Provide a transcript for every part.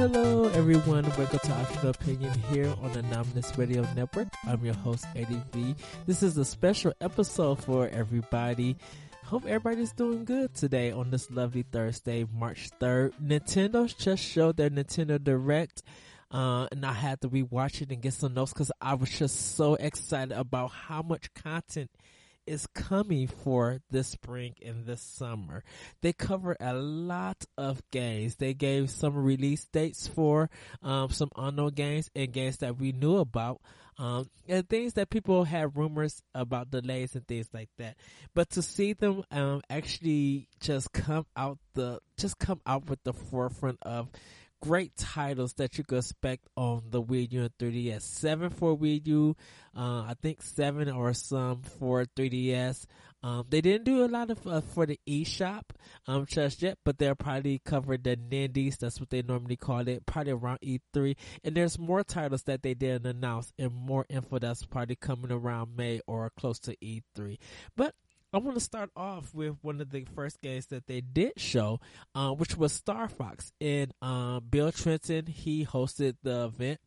Hello, everyone. Welcome to Optional Opinion here on the Anonymous Radio Network. I'm your host, Eddie V. This is a special episode for everybody. Hope everybody's doing good today on this lovely Thursday, March 3rd. Nintendo just showed their Nintendo Direct. Uh, and I had to rewatch it and get some notes because I was just so excited about how much content is coming for this spring and this summer. They cover a lot of games. They gave some release dates for um, some unknown games and games that we knew about. Um, and things that people had rumors about delays and things like that. But to see them um, actually just come out the just come out with the forefront of great titles that you could expect on the Wii U and 3DS. Seven for Wii U, uh, I think seven or some for 3DS. Um, they didn't do a lot of uh, for the eShop um, just yet, but they'll probably cover the Nindies. That's what they normally call it, probably around E3. And there's more titles that they didn't announce, and more info that's probably coming around May or close to E3. But I want to start off with one of the first games that they did show, uh, which was Star Fox. And uh, Bill Trinen, he hosted the event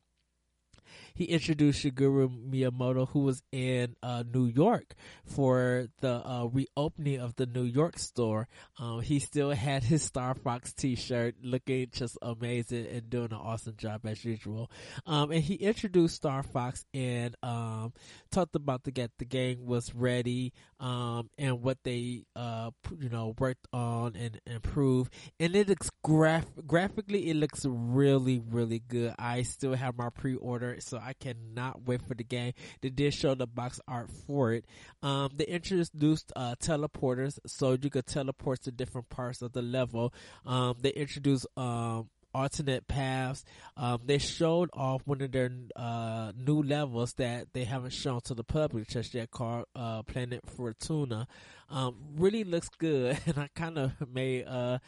he introduced Shigeru Miyamoto, who was in uh, New York for the uh, reopening of the New York store. Um, he still had his Star Fox T-shirt, looking just amazing and doing an awesome job as usual. Um, and he introduced Star Fox and um, talked about the get the game was ready um, and what they uh, you know worked on and improved. And it looks graph- graphically, it looks really really good. I still have my pre-order so I cannot wait for the game. They did show the box art for it. Um, they introduced uh, teleporters, so you could teleport to different parts of the level. Um, they introduced um, alternate paths. Um, they showed off one of their uh, new levels that they haven't shown to the public just yet, called uh, Planet Fortuna. Um, really looks good, and I kind of made uh,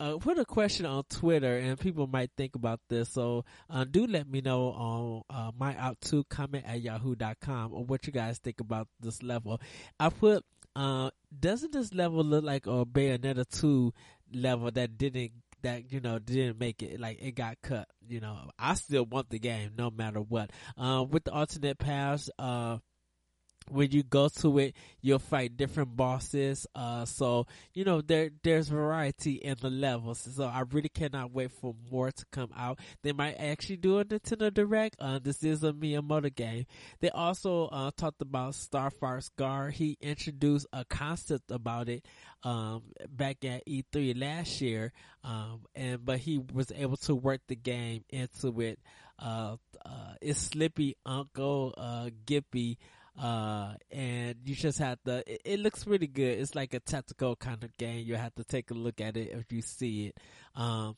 uh, put a question on Twitter, and people might think about this. So uh, do let me know on uh, my out to comment at yahoo.com or what you guys think about this level. I put, uh, doesn't this level look like a Bayonetta 2 level that didn't that you know didn't make it like it got cut you know i still want the game no matter what uh, with the alternate paths uh when you go to it, you'll fight different bosses. Uh, so you know there there's variety in the levels. So I really cannot wait for more to come out. They might actually do a Nintendo Direct. Uh, this is a Miyamoto game. They also uh, talked about Star Fox Guard. He introduced a concept about it um, back at E3 last year, um, and but he was able to work the game into it. Uh, uh, it's Slippy Uncle uh, Grippy uh, and you just have to. It, it, looks really good. It's like a tactical kind of game. You have to take a look at it if you see it. Um,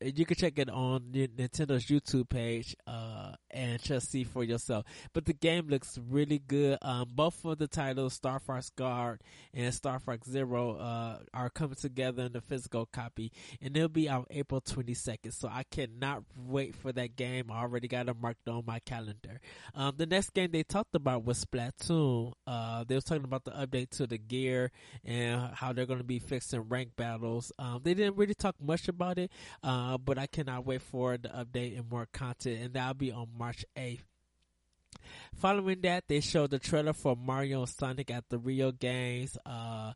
you can check it on Nintendo's YouTube page uh, and just see for yourself. But the game looks really good. Um, both of the titles, Star Fox Guard and Star Fox Zero, uh, are coming together in the physical copy, and they'll be out April 22nd. So I cannot wait for that game. I already got it marked on my calendar. Um, the next game they talked about was Splatoon. Uh, they was talking about the update to the gear and how they're going to be fixing rank battles. Um, they didn't really talk much about it. Uh, but I cannot wait for the update and more content, and that'll be on March 8th. Following that, they showed the trailer for Mario and Sonic at the Rio Games, uh,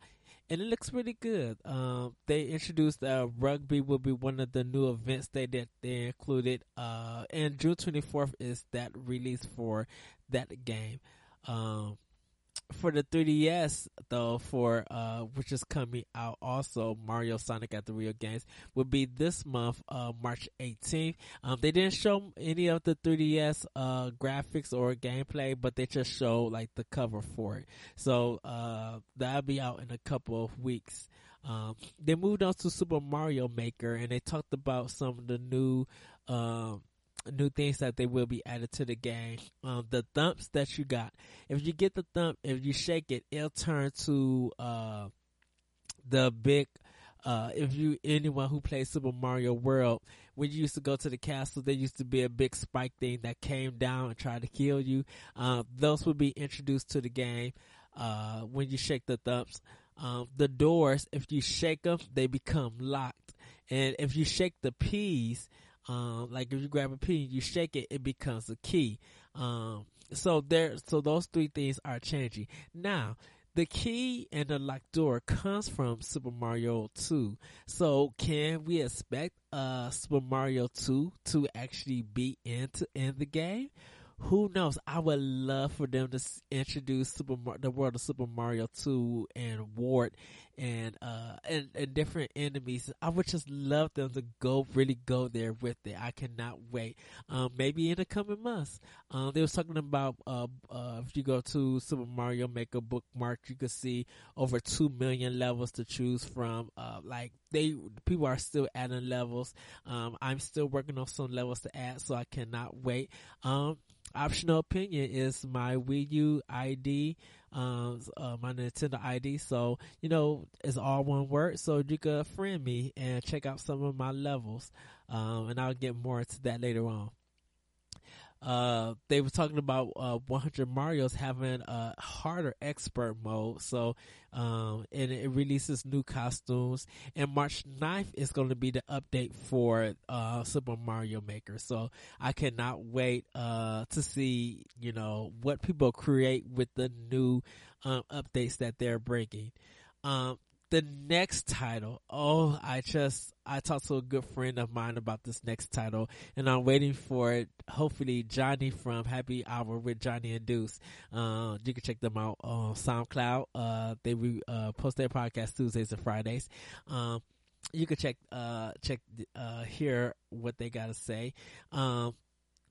and it looks really good. Um, they introduced uh, rugby will be one of the new events they that they included, uh, and June 24th is that release for that game. Um, for the 3DS though, for uh, which is coming out also, Mario Sonic at the Rio Games would be this month, uh, March 18th. Um, they didn't show any of the 3DS uh graphics or gameplay, but they just show like the cover for it. So uh, that'll be out in a couple of weeks. Um, they moved on to Super Mario Maker and they talked about some of the new um, new things that they will be added to the game. Um, the Thwomps that you got. If you get the Thwomp, if you shake it, it'll turn to uh, the big. Uh, if you anyone who plays Super Mario World, when you used to go to the castle, there used to be a big spike thing that came down and tried to kill you. Uh, those will be introduced to the game uh, when you shake the Thwomps. Um, the doors, if you shake them, they become locked, and if you shake the peas, Um, like if you grab a pin, you shake it, it becomes a key. Um, so there, so those three things are changing. Now, the key and the locked door comes from Super Mario 2. So can we expect uh Super Mario 2 to actually be into in the game? who knows? I would love for them to introduce Super Mar- the world of Super Mario 2 and Wart and uh and, and different enemies. I would just love them to go really go there with it. I cannot wait. Um, maybe in the coming months. Um, they was talking about uh, uh if you go to Super Mario Maker bookmark, you could see over two million levels to choose from. Uh, like they people are still adding levels. Um, I'm still working on some levels to add, so I cannot wait. Um optional opinion is my Wii U ID, um, uh, my Nintendo ID. So, you know, it's all one word. So you can friend me and check out some of my levels. Um, and I'll get more into that later on uh, they were talking about uh, 100 Mario's having a harder expert mode. So, um, and it releases new costumes. And March 9th is going to be the update for uh, Super Mario Maker. So I cannot wait uh, to see, you know, what people create with the new um, updates that they're bringing. Um, the next title. Oh, I just, I talked to a good friend of mine about this next title and I'm waiting for it. Hopefully Johnny from Happy Hour with Johnny and Deuce. Uh, you can check them out on SoundCloud. Uh, they, uh, post their podcast Tuesdays and Fridays. Um, you can check, uh, check, uh, hear what they gotta say. Um,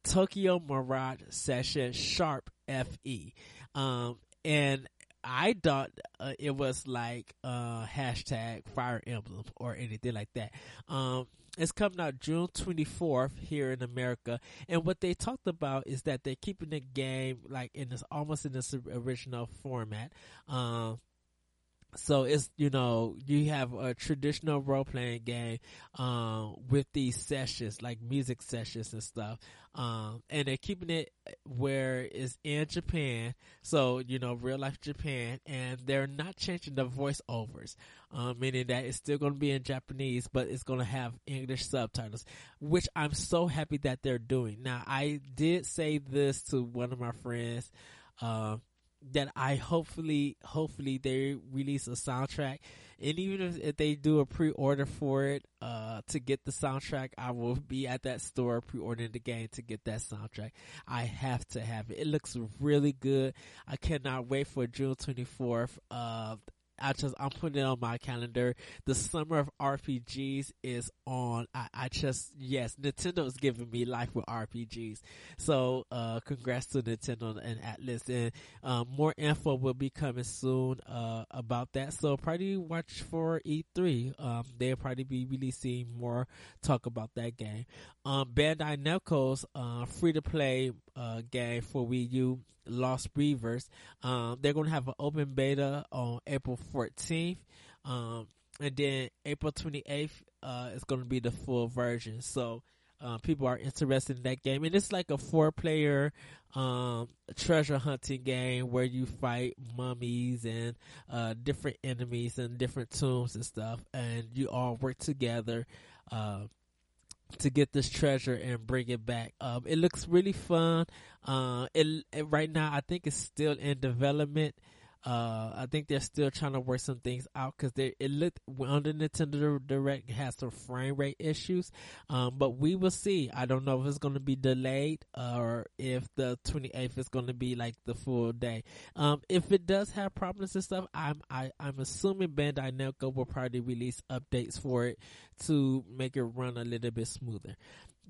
Tokyo Mirage Session Sharp FE. Um, and I thought uh, it was like uh, hashtag Fire Emblem or anything like that. Um, it's coming out June 24th here in America, and what they talked about is that they're keeping the game like in this almost in this original format. Um, so it's you know you have a traditional role playing game um, with these sessions like music sessions and stuff. Um, and they're keeping it where it's in Japan. So you know real life Japan. And they're not changing the voiceovers um, meaning that it's still going to be in Japanese but it's going to have English subtitles which I'm so happy that they're doing. Now I did say this to one of my friends um, that I hopefully hopefully they release a soundtrack. And even if, if they do a pre-order for it uh to get the soundtrack I will be at that store pre-ordering the game to get that soundtrack. I have to have it. It looks really good. I cannot wait for June 24th uh I just I'm putting it on my calendar. The summer of RPGs is on. I, I just yes, Nintendo is giving me life with RPGs. So uh congrats to Nintendo and Atlus and um, more info will be coming soon uh about that. So probably watch for E3. Um they'll probably be releasing more talk about that game. Um Bandai Namco's uh free to play uh game for Wii U Lost Reavers. Um, they're going to have an open beta on April 14th. Um, and then April 28th, uh, is going to be the full version. So, uh, people are interested in that game. And it's like a four player, um, treasure hunting game where you fight mummies and, uh, different enemies and different tombs and stuff. And you all work together, uh, to get this treasure and bring it back. Um, it looks really fun. Uh, it, it, right now I think it's still in development. Uh, I think they're still trying to work some things out because they it looked on the Nintendo Direct has some frame rate issues. Um, but we will see. I don't know if it's going to be delayed or if the 28th is going to be like the full day. Um, if it does have problems and stuff, I'm I, I'm assuming Bandai Namco will probably release updates for it to make it run a little bit smoother.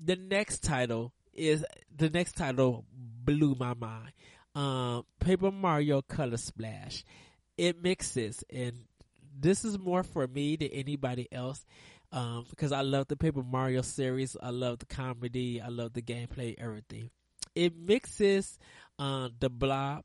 The next title is the next title blew my mind um, Paper Mario Color Splash. It mixes, and this is more for me than anybody else. Um, because I love the Paper Mario series. I love the comedy. I love the gameplay, everything. It mixes, uh, the blob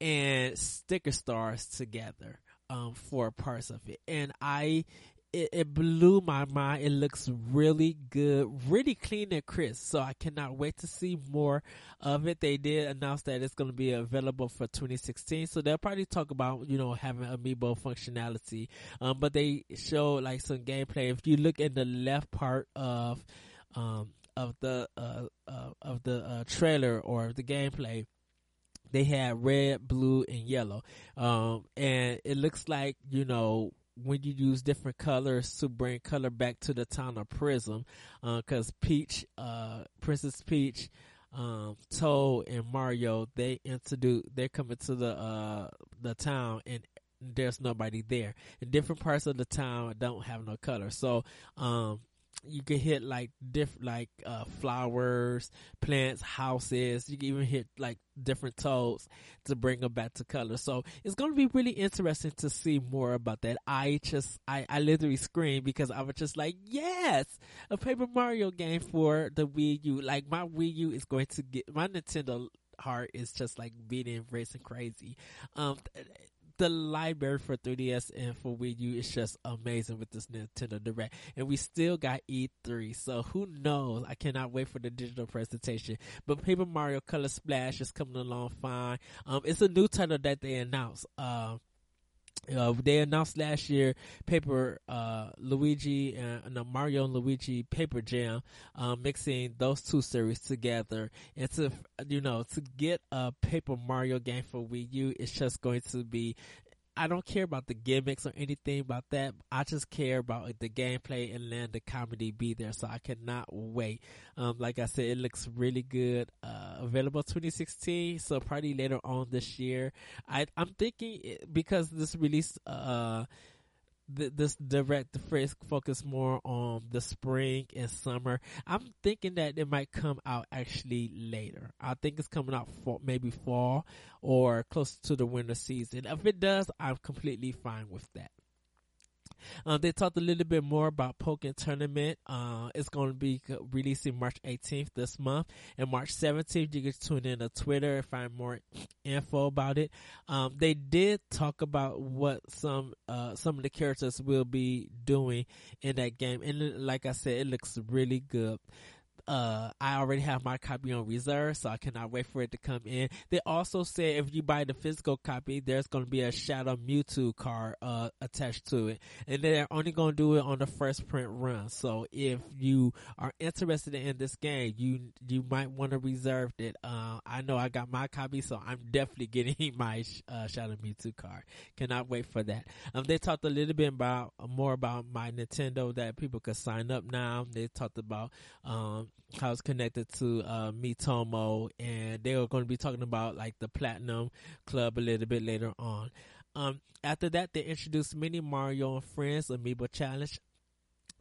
and sticker stars together, um, for parts of it. And I it, it, blew my mind. It looks really good, really clean and crisp. So I cannot wait to see more of it. They did announce that it's going to be available for 2016. So they'll probably talk about, you know, having amiibo functionality. Um, but they show like some gameplay. If you look in the left part of, um, of the uh, uh, of the uh, trailer or the gameplay, they had red, blue, and yellow, um, and it looks like you know when you use different colors to bring color back to the town of Prism, because uh, Peach, uh, Princess Peach, um, Toad, and Mario they introduce they're coming to the uh the town and there's nobody there. And different parts of the town don't have no color. So, um, you can hit like different like uh, flowers, plants, houses. You can even hit like different toads to bring them back to color. So it's going to be really interesting to see more about that. I just I I literally screamed because I was just like, yes, a Paper Mario game for the Wii U. Like my Wii U is going to get my Nintendo heart is just like beating racing crazy. Um, the library for 3DS and for Wii U is just amazing with this Nintendo Direct. And we still got E3, so who knows? I cannot wait for the digital presentation. But Paper Mario Color Splash is coming along fine. Um, it's a new title that they announced. Um, uh, they announced last year Paper uh, Luigi and uh, Mario and Luigi Paper Jam, uh, mixing those two series together, and to you know to get a Paper Mario game for Wii U, it's just going to be I don't care about the gimmicks or anything about that. I just care about the gameplay and then the comedy be there. So I cannot wait. Um, like I said, it looks really good. Uh, available 2016. So probably later on this year. I, I'm thinking because this release, uh, th- this direct phrase focus more on the spring and summer. I'm thinking that it might come out actually later. I think it's coming out for maybe fall or close to the winter season. If it does, I'm completely fine with that. Uh, they talked a little bit more about Pokken Tournament. Uh, it's going to be releasing March 18th this month, and March 17th you can tune in to Twitter and find more info about it. Um, they did talk about what some uh, some of the characters will be doing in that game, and like I said, it looks really good uh, I already have my copy on reserve, so I cannot wait for it to come in. They also said if you buy the physical copy, there's going to be a Shadow Mewtwo card uh, attached to it, and they're only going to do it on the first print run. So if you are interested in this game, you you might want to reserve it. Uh, I know I got my copy, so I'm definitely getting my uh, Shadow Mewtwo card. Cannot wait for that. Um, they talked a little bit about more about my Nintendo that people could sign up now. They talked about um I was connected to uh, Miitomo, and they were going to be talking about like the Platinum Club a little bit later on. Um, after that, they introduced Mini Mario and Friends Amiibo Challenge.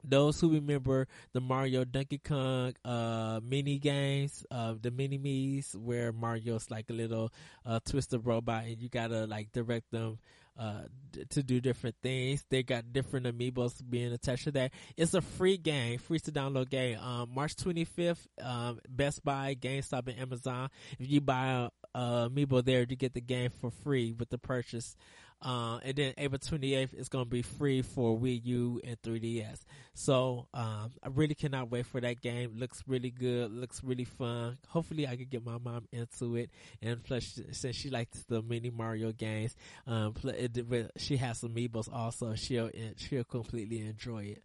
Those who remember the Mario Donkey Kong uh, mini games, uh, the mini me's, where Mario's like a little uh, twisted robot, and you gotta like direct them uh, to do different things. They got different amiibos being attached to that. It's a free game, free to download game. Um, March 25th, um, Best Buy, GameStop, and Amazon. If you buy a, a amiibo there, you get the game for free with the purchase. Uh, and then April 28th is going to be free for Wii U and 3DS. So, um, I really cannot wait for that game. Looks really good. Looks really fun. Hopefully I can get my mom into it. And plus, since she likes the mini Mario games, um, she has amiibos also. She'll, she'll completely enjoy it.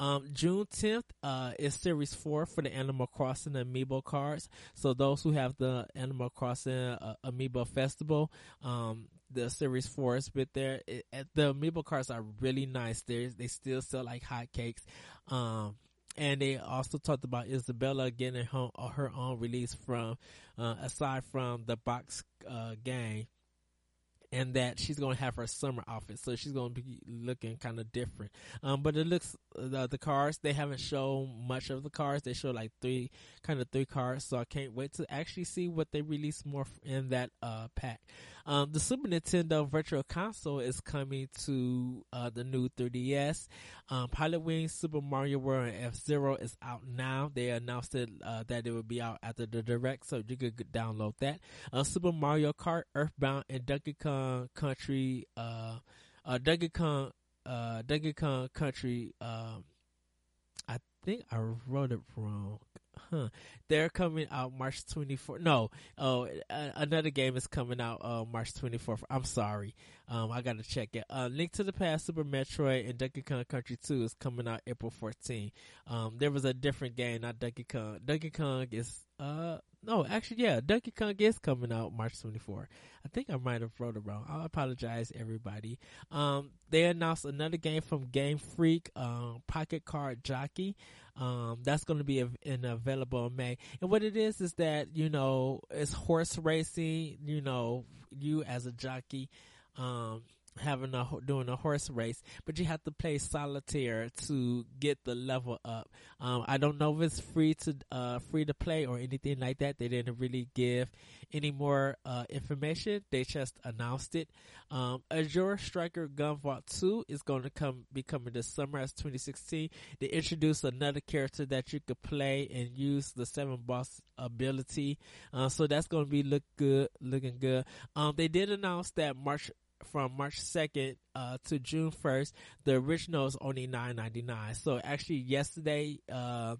Um, June 10th uh, is Series 4 for the Animal Crossing Amiibo cards. So those who have the Animal Crossing uh, Amiibo Festival, um, the Series 4 but there. The Amiibo cards are really nice. They they still sell like hotcakes. Um, and they also talked about Isabella getting her, her own release from, uh, aside from the box, uh, game and that she's going to have her summer outfit. So she's going to be looking kind of different. Um, but it looks, the, the cars, they haven't shown much of the cars. They show like three, kind of three cars. So I can't wait to actually see what they release more in that, uh, pack. Um, the Super Nintendo Virtual Console is coming to uh, the new 3DS. Um, Pilotwings Super Mario World and F Zero is out now. They announced it uh, that it would be out after the direct, so you could download that. Uh, Super Mario Kart, Earthbound, and Donkey Kong Country. Uh, uh, Donkey Kong, uh, Donkey Kong Country. Um, I think I wrote it wrong. Huh. They're coming out March 24th. No, oh, uh, another game is coming out uh, March 24th. I'm sorry. Um, I gotta check it. Uh, Link to the Past, Super Metroid, and Donkey Kong Country 2 is coming out April 14th. Um, there was a different game, not Donkey Kong. Donkey Kong is, uh, no, actually, yeah, Donkey Kong is coming out March 24. I think I might have wrote it wrong. I apologize, everybody. Um, they announced another game from Game Freak, um, Pocket Card Jockey. Um, that's going to be in available in May. And what it is is that you know it's horse racing. You know, you as a jockey, um, having a doing a horse race, but you have to play solitaire to get the level up. Um, I don't know if it's free to uh, free to play or anything like that. They didn't really give any more uh, information. They just announced it. Um, Azure Striker Gunvolt 2 is going to come be coming this summer as 2016. They introduced another character that you could play and use the seven boss ability. Uh, so that's going to be look good, looking good. Um, they did announce that March from March 2nd uh, to June 1st. The original is only nine ninety nine. So actually, yesterday uh,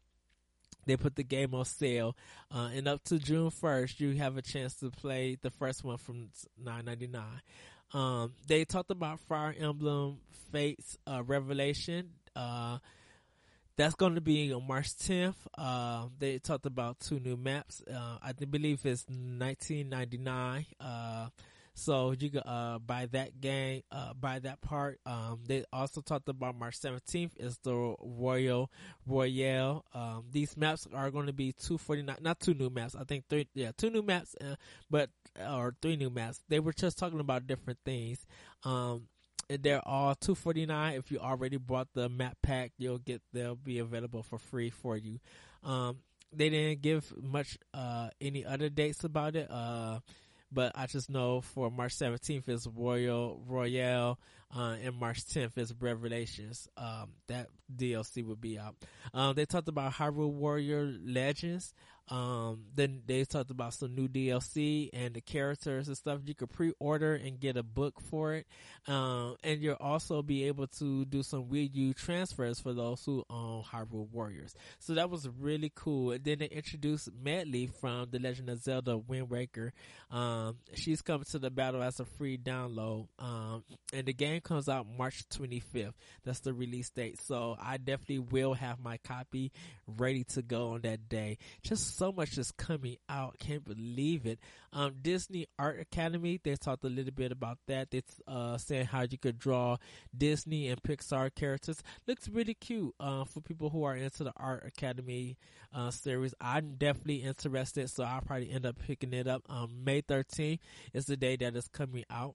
they put the game on sale, uh, and up to June 1st, you have a chance to play the first one from nine ninety nine. Um, they talked about Fire Emblem Fates uh, Revelation. Uh, that's going to be on March 10th. Uh, they talked about two new maps. Uh, I believe it's 1999. Uh, so you can uh, buy that game, uh, buy that part. Um, they also talked about March 17th is the Royal Royale. Um, these maps are going to be 249, not two new maps. I think three, yeah, two new maps, uh, but, or three new maps. They were just talking about different things. Um, they're all 249 if you already bought the map pack you'll get they'll be available for free for you um, they didn't give much uh, any other dates about it uh, but I just know for March 17th is Royal Royale, uh, and March 10th is Revelations. Um, that DLC will be out. Um, they talked about Hyrule Warrior Legends. Um, then they talked about some new DLC and the characters and stuff. You could pre-order and get a book for it. Um, and you'll also be able to do some Wii U transfers for those who own Hyrule Warriors. So that was really cool. And then they introduced Medli from The Legend of Zelda Wind Waker. Um, she's coming to the battle as a free download. Um, and the game comes out March 25th. That's the release date. So I definitely will have my copy ready to go on that day. Just so much is coming out. Can't believe it. Um, Disney Art Academy, they talked a little bit about that. It's, uh, saying how you could draw Disney and Pixar characters. Looks really cute, uh, for people who are into the Art Academy, uh, series. I'm definitely interested, so I'll probably end up picking it up. Um, May 13th is the day that it's coming out.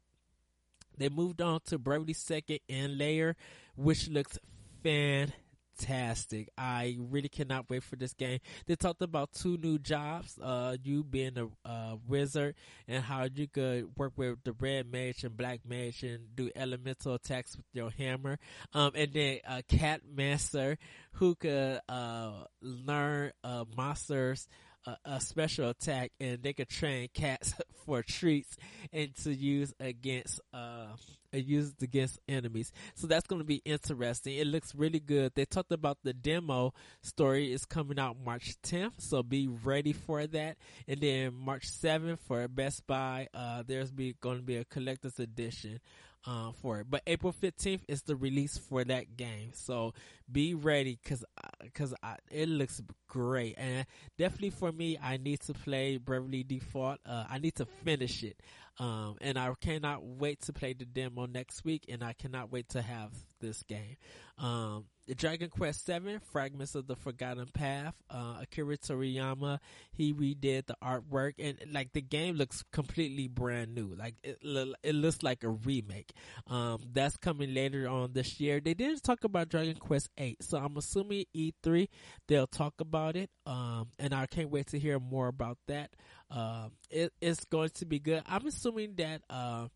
They moved on to Bravely Second End Layer, which looks fantastic fantastic. I really cannot wait for this game. They talked about two new jobs, uh, you being a wizard and how you could work with the red mage and black mage and do elemental attacks with your hammer. Um, and then a cat master who could, uh, learn, uh, monsters, a, a, special attack and they could train cats for treats and to use against uh used against enemies. So that's going to be interesting. It looks really good. They talked about the demo story is coming out March 10th, so be ready for that. And then March 7th for Best Buy, uh, there's be going to be a collector's edition uh, for it. But April 15th is the release for that game. So be ready cause, uh, I, it looks great. And definitely for me, I need to play Bravely Default. Uh, I need to finish it. Um, and I cannot wait to play the demo next week and I cannot wait to have this game. Um, Dragon Quest Seven, Fragments of the Forgotten Path. Uh, Akira Toriyama, he redid the artwork, and like the game looks completely brand new. Like it, it looks like a remake. Um, that's coming later on this year. They didn't talk about Dragon Quest Eight, so I'm assuming E3 they'll talk about it. Um, and I can't wait to hear more about that. Um, it, it's going to be good. I'm assuming that. Uh,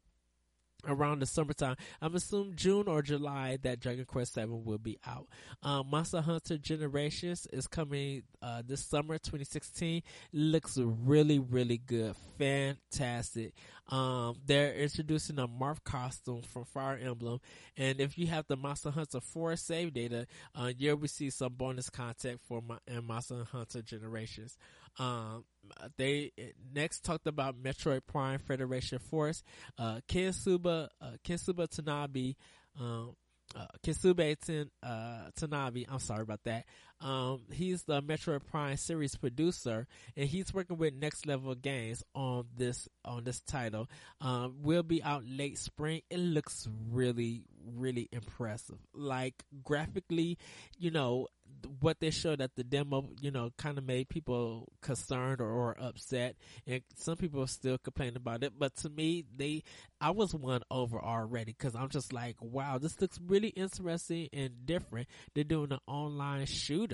around the summertime. I'm assuming June or July that Dragon Quest Seven will be out. Um, Monster Hunter Generations is coming uh, this summer, 2016. Looks really, really good, fantastic. Um, they're introducing a Marth costume from Fire Emblem, and if you have the Monster Hunter 4 save data, uh, you'll receive some bonus content for my and Monster Hunter Generations. Um, they next talked about Metroid Prime Federation Force. Uh, Kensuba, uh, Kensuba Tanabe, um, uh, Kisube Ten, uh, Tanabe, I'm sorry about that. Um, he's the Metroid Prime series producer, and he's working with Next Level Games on this on this title. Um, will be out late spring. It looks really, really impressive. Like graphically, you know, what they showed at the demo, you know, kind of made people concerned or, or, upset, and some people still complain about it. But to me, they, I was won over already because I'm just like, wow, this looks really interesting and different. They're doing an online shooter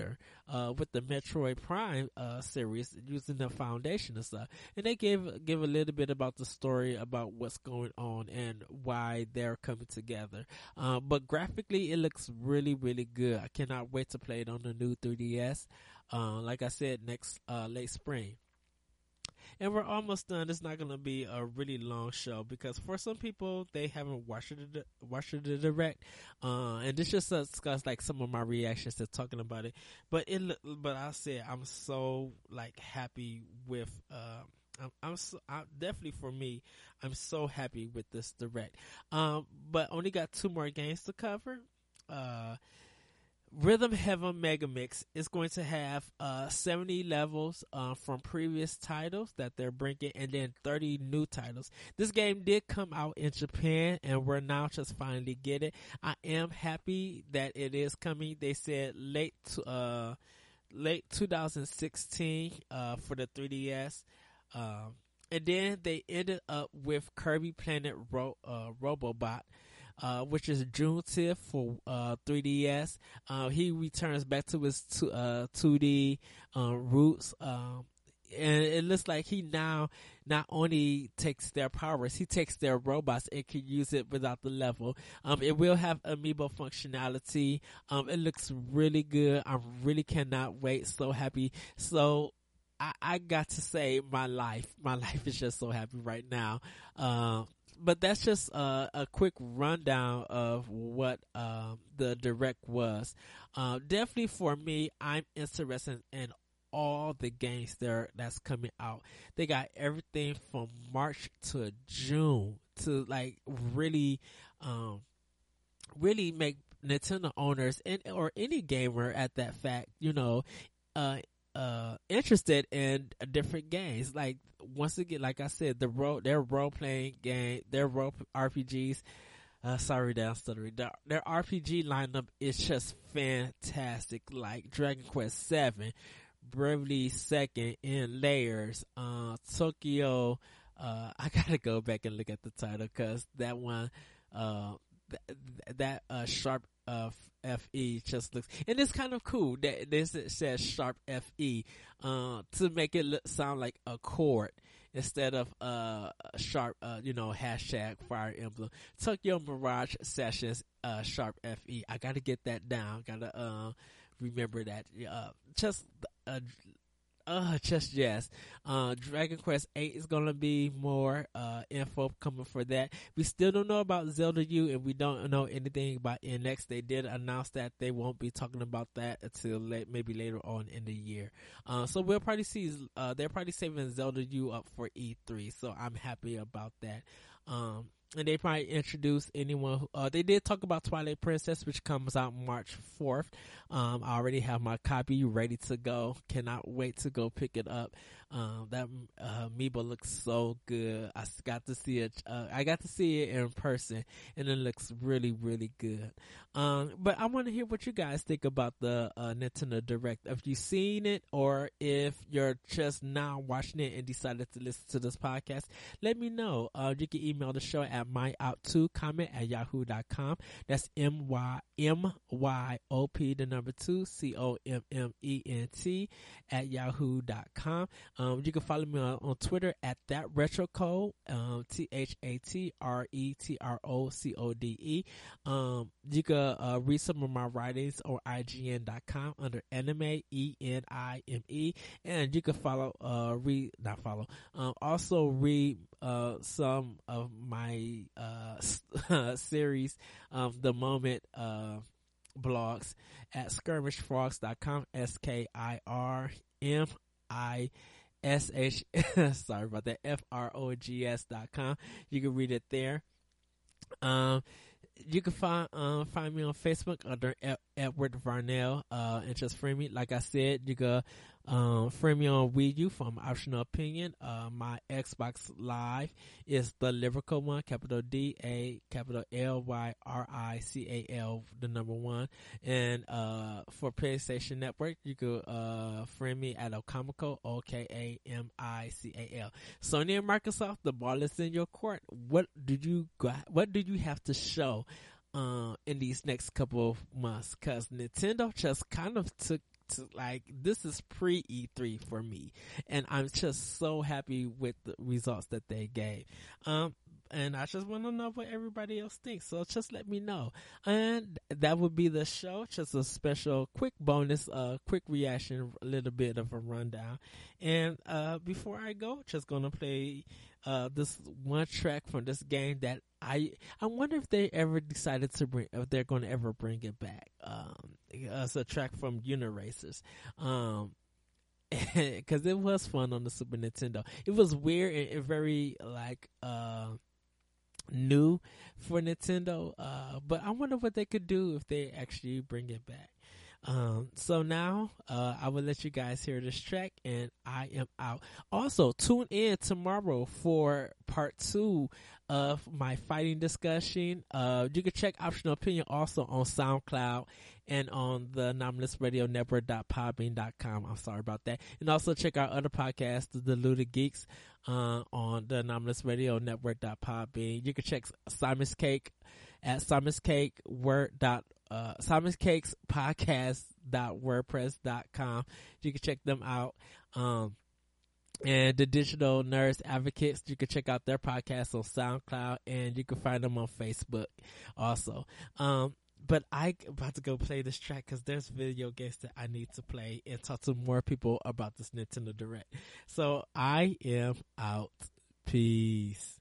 uh, with the Metroid Prime uh, series using the foundation and stuff, and they give give a little bit about the story about what's going on and why they're coming together. Uh, but graphically, it looks really, really good. I cannot wait to play it on the new 3DS. Uh, like I said, next uh, late spring. And we're almost done. It's not going to be a really long show because for some people they haven't watched it, watched the direct, uh, and this just discuss like some of my reactions to talking about it. But it, but I said I'm so like happy with. Uh, I'm, I'm, so, I'm, definitely for me. I'm so happy with this direct. Um, but only got two more games to cover. Uh, Rhythm Heaven Mega Mix is going to have uh, 70 levels uh, from previous titles that they're bringing, and then 30 new titles. This game did come out in Japan, and we're now just finally get it. I am happy that it is coming. They said late to, uh, late 2016 uh, for the 3DS. Um, and then they ended up with Kirby Planet Ro- uh, Robobot uh, which is June 10th for uh, 3DS. Uh, he returns back to his two, 2D uh, uh, roots. Um, and it looks like he now not only takes their powers, he takes their robots and can use it without the level. Um, it will have amiibo functionality. Um, it looks really good. I really cannot wait. So happy. So I, I got to say my life, my life is just so happy right now. Um, but that's just a quick rundown of what um, the direct was. Uh, definitely for me, I'm interested in all the games there that's coming out. They got everything from March to June to like really, um, really make Nintendo owners and or any gamer at that fact, you know, uh, uh, interested in different games. Like once again, like I said, the role their role playing game, their role RPGs. Uh, sorry that I'm stuttering. Their, their RPG lineup is just fantastic. Like Dragon Quest Seven, Bravely Second End Layers. Uh, Tokyo. Uh, I gotta go back and look at the title because that one, uh, th- that uh, sharp uh, FE just looks, and it's kind of cool that this says sharp FE, uh, to make it look, sound like a chord instead of uh sharp uh you know hashtag fire emblem. Tokyo Mirage sessions uh sharp fe i gotta get that down. Gotta uh remember that. Uh just uh just yes. Uh, Dragon Quest 8 is gonna be more, uh, info coming for that. We still don't know about Zelda U and we don't know anything about NX. They did announce that they won't be talking about that until late, maybe later on in the year. Uh, so we'll probably see, uh, they're probably saving Zelda U up for E3. So I'm happy about that. Um, and they probably introduce anyone. Who, uh, they did talk about Twilight Princess, which comes out March fourth. Um, I already have my copy ready to go. Cannot wait to go pick it up. Um, that uh, Amiibo looks so good. I got to see it. Uh, I got to see it in person, and it looks really, really good. Um, but I want to hear what you guys think about the uh, Nintendo Direct. Have you've seen it, or if you're just now watching it and decided to listen to this podcast, let me know. Uh, you can email the show at myop2 comment at yahoo.com. That's M Y M Y O P, the number two, C O M M E N T at yahoo.com. Um, you can follow me on, on Twitter at that retro code, um, T H A T R E T R O C O D E. Um, you can uh, read some of my writings on IGN.com under anime, E N I M E. And you can follow, uh, read, not follow, um, also read uh, some of my uh, series, um, The Moment uh, blogs at skirmishfrogs.com, S K I R M I S H, sorry about that, F R O G S dot com. You can read it there. Um, you can find uh, find me on Facebook under Edward Varnell uh, and just frame me. Like I said, you can um, on Wii from Optional Opinion. Uh, my Xbox Live is the lyrical one, capital D A capital L Y R I C A L, the number one. And uh, for PlayStation Network, you can uh, frame me at Okamico, O K A M I C A L. Sony and Microsoft, the ball is in your court. What did you got? What did you have to show? Uh, in these next couple of months, cause Nintendo just kind of took like this is pre E3 for me, and I'm just so happy with the results that they gave. Um, and I just want to know what everybody else thinks. So just let me know. And that would be the show. Just a special quick bonus, uh, quick reaction, a little bit of a rundown. And, uh, before I go, just gonna play, uh, this one track from this game that I, I wonder if they ever decided to bring, if they're gonna ever bring it back. Um, it's a track from Uniracers. Um, because it was fun on the Super Nintendo. It was weird and, and very like uh new for Nintendo. Uh, but I wonder what they could do if they actually bring it back. Um, so now, uh, I will let you guys hear this track and I am out. Also, tune in tomorrow for part two of my fighting discussion. Uh, you can check Optional Opinion also on SoundCloud and on the Anomalous Radio Network.podbean.com. I'm sorry about that. And also check our other podcast, The Deluded Geeks, uh, on the Anomalous Radio Network.podbean. You can check Simon's Cake at Simon's Cake Word dot uh, Simon's Cakes Podcast dot WordPress dot com. You can check them out. Um, and the digital nurse advocates you can check out their podcast on soundcloud and you can find them on facebook also um, but I about to go play this track because there's video games that I need to play and talk to more people about this Nintendo Direct. So I am out. Peace.